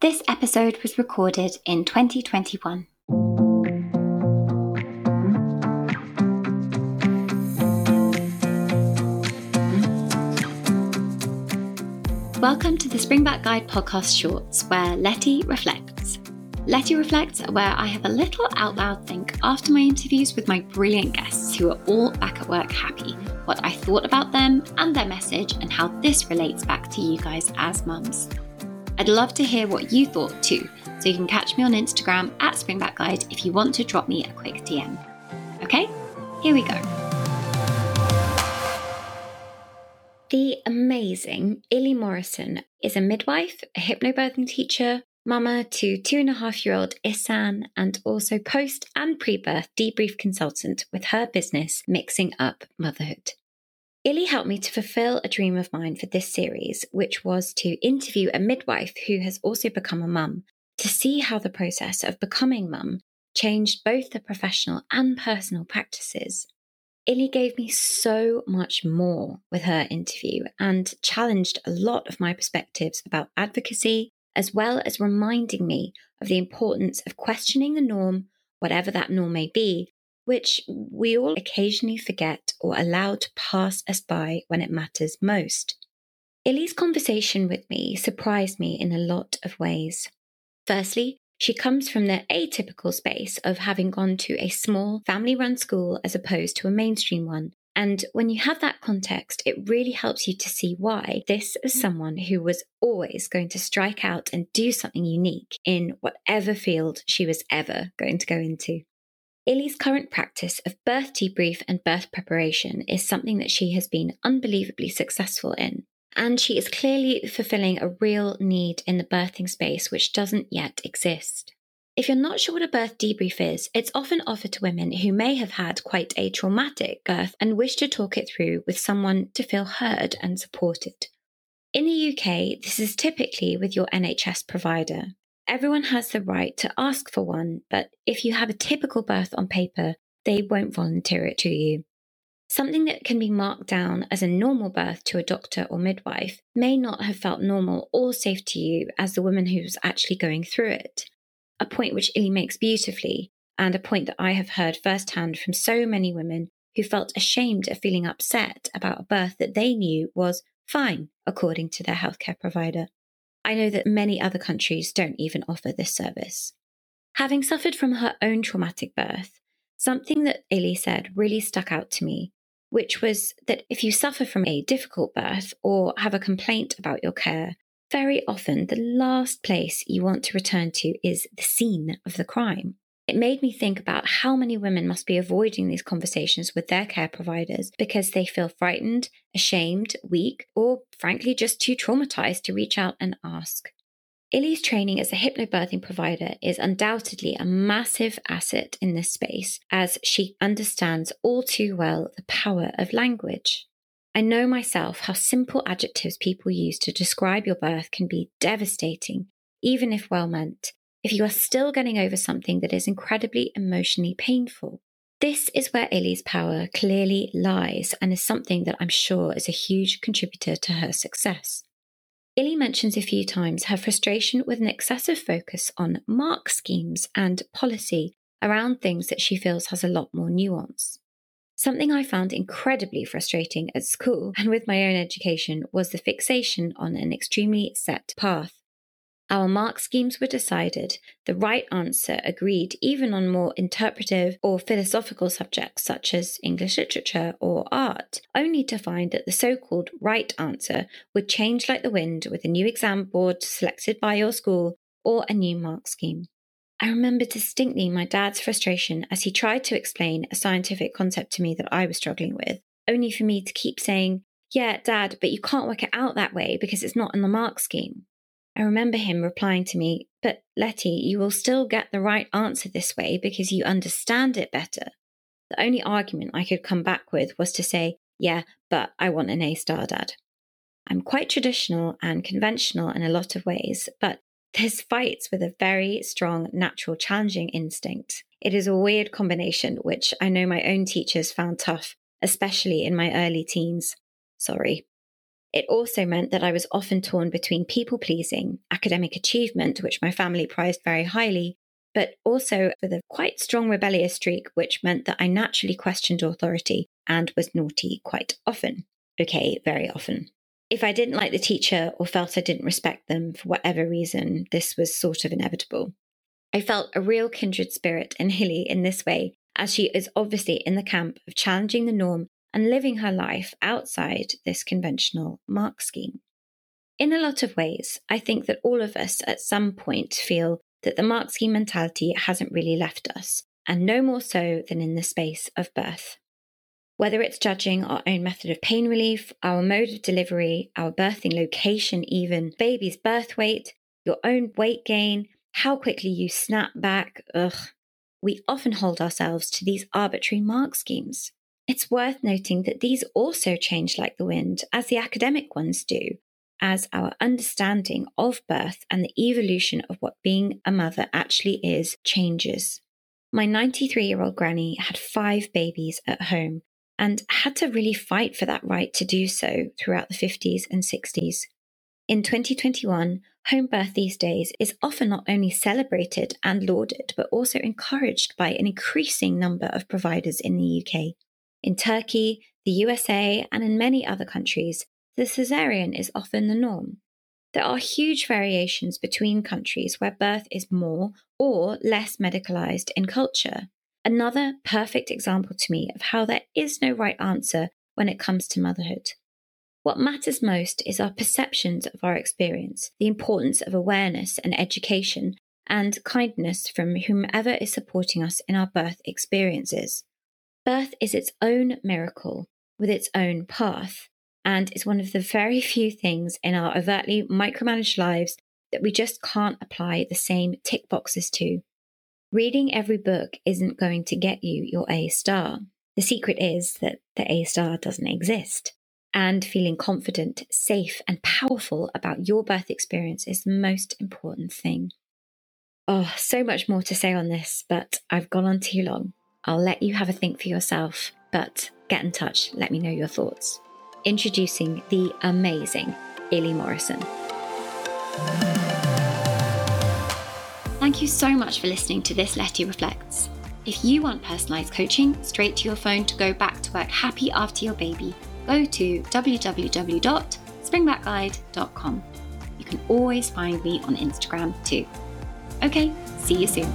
This episode was recorded in 2021. Welcome to the Springback Guide podcast shorts, where Letty reflects. Letty reflects, where I have a little out loud think after my interviews with my brilliant guests who are all back at work happy, what I thought about them and their message, and how this relates back to you guys as mums. I'd love to hear what you thought too, so you can catch me on Instagram at Springback Guide if you want to drop me a quick DM. Okay, here we go. The amazing Illy Morrison is a midwife, a hypnobirthing teacher, mama to two and a half year old Isan, and also post and pre birth debrief consultant with her business, Mixing Up Motherhood. Illy helped me to fulfill a dream of mine for this series, which was to interview a midwife who has also become a mum to see how the process of becoming mum changed both the professional and personal practices. Illy gave me so much more with her interview and challenged a lot of my perspectives about advocacy, as well as reminding me of the importance of questioning the norm, whatever that norm may be, which we all occasionally forget or allow to pass us by when it matters most. Illy's conversation with me surprised me in a lot of ways. Firstly, she comes from the atypical space of having gone to a small family run school as opposed to a mainstream one. And when you have that context, it really helps you to see why this is mm. someone who was always going to strike out and do something unique in whatever field she was ever going to go into. Illy's current practice of birth debrief and birth preparation is something that she has been unbelievably successful in. And she is clearly fulfilling a real need in the birthing space which doesn't yet exist. If you're not sure what a birth debrief is, it's often offered to women who may have had quite a traumatic birth and wish to talk it through with someone to feel heard and supported. In the UK, this is typically with your NHS provider, Everyone has the right to ask for one, but if you have a typical birth on paper, they won't volunteer it to you. Something that can be marked down as a normal birth to a doctor or midwife may not have felt normal or safe to you as the woman who's actually going through it. A point which Illy makes beautifully, and a point that I have heard firsthand from so many women who felt ashamed of feeling upset about a birth that they knew was fine, according to their healthcare provider. I know that many other countries don't even offer this service. Having suffered from her own traumatic birth, something that Illy said really stuck out to me, which was that if you suffer from a difficult birth or have a complaint about your care, very often the last place you want to return to is the scene of the crime. It made me think about how many women must be avoiding these conversations with their care providers because they feel frightened, ashamed, weak, or frankly just too traumatized to reach out and ask. Illy's training as a hypnobirthing provider is undoubtedly a massive asset in this space as she understands all too well the power of language. I know myself how simple adjectives people use to describe your birth can be devastating, even if well meant, if you are still getting over something that is incredibly emotionally painful. This is where Illy's power clearly lies and is something that I'm sure is a huge contributor to her success. Illy mentions a few times her frustration with an excessive focus on mark schemes and policy around things that she feels has a lot more nuance. Something I found incredibly frustrating at school and with my own education was the fixation on an extremely set path. Our mark schemes were decided, the right answer agreed even on more interpretive or philosophical subjects such as English literature or art, only to find that the so called right answer would change like the wind with a new exam board selected by your school or a new mark scheme. I remember distinctly my dad's frustration as he tried to explain a scientific concept to me that I was struggling with, only for me to keep saying, Yeah, dad, but you can't work it out that way because it's not in the mark scheme. I remember him replying to me, But Letty, you will still get the right answer this way because you understand it better. The only argument I could come back with was to say, Yeah, but I want an A star, Dad. I'm quite traditional and conventional in a lot of ways, but this fights with a very strong, natural, challenging instinct. It is a weird combination, which I know my own teachers found tough, especially in my early teens. Sorry. It also meant that I was often torn between people pleasing, academic achievement, which my family prized very highly, but also with a quite strong rebellious streak, which meant that I naturally questioned authority and was naughty quite often. Okay, very often. If I didn't like the teacher or felt I didn't respect them for whatever reason, this was sort of inevitable. I felt a real kindred spirit in Illy in this way, as she is obviously in the camp of challenging the norm and living her life outside this conventional mark scheme. In a lot of ways, I think that all of us at some point feel that the mark scheme mentality hasn't really left us, and no more so than in the space of birth. Whether it's judging our own method of pain relief, our mode of delivery, our birthing location, even baby's birth weight, your own weight gain, how quickly you snap back, ugh, we often hold ourselves to these arbitrary mark schemes. It's worth noting that these also change like the wind, as the academic ones do, as our understanding of birth and the evolution of what being a mother actually is changes. My 93 year old granny had five babies at home and had to really fight for that right to do so throughout the 50s and 60s. In 2021, home birth these days is often not only celebrated and lauded, but also encouraged by an increasing number of providers in the UK. In Turkey, the USA, and in many other countries, the caesarean is often the norm. There are huge variations between countries where birth is more or less medicalized in culture. Another perfect example to me of how there is no right answer when it comes to motherhood. What matters most is our perceptions of our experience, the importance of awareness and education, and kindness from whomever is supporting us in our birth experiences. Birth is its own miracle with its own path, and is one of the very few things in our overtly micromanaged lives that we just can't apply the same tick boxes to. Reading every book isn't going to get you your A star. The secret is that the A star doesn't exist. And feeling confident, safe, and powerful about your birth experience is the most important thing. Oh, so much more to say on this, but I've gone on too long. I'll let you have a think for yourself, but get in touch, let me know your thoughts introducing the amazing Illy Morrison. Thank you so much for listening to this Letty Reflects. If you want personalised coaching straight to your phone to go back to work happy after your baby, go to www.springbackguide.com. You can always find me on Instagram too. Okay, see you soon.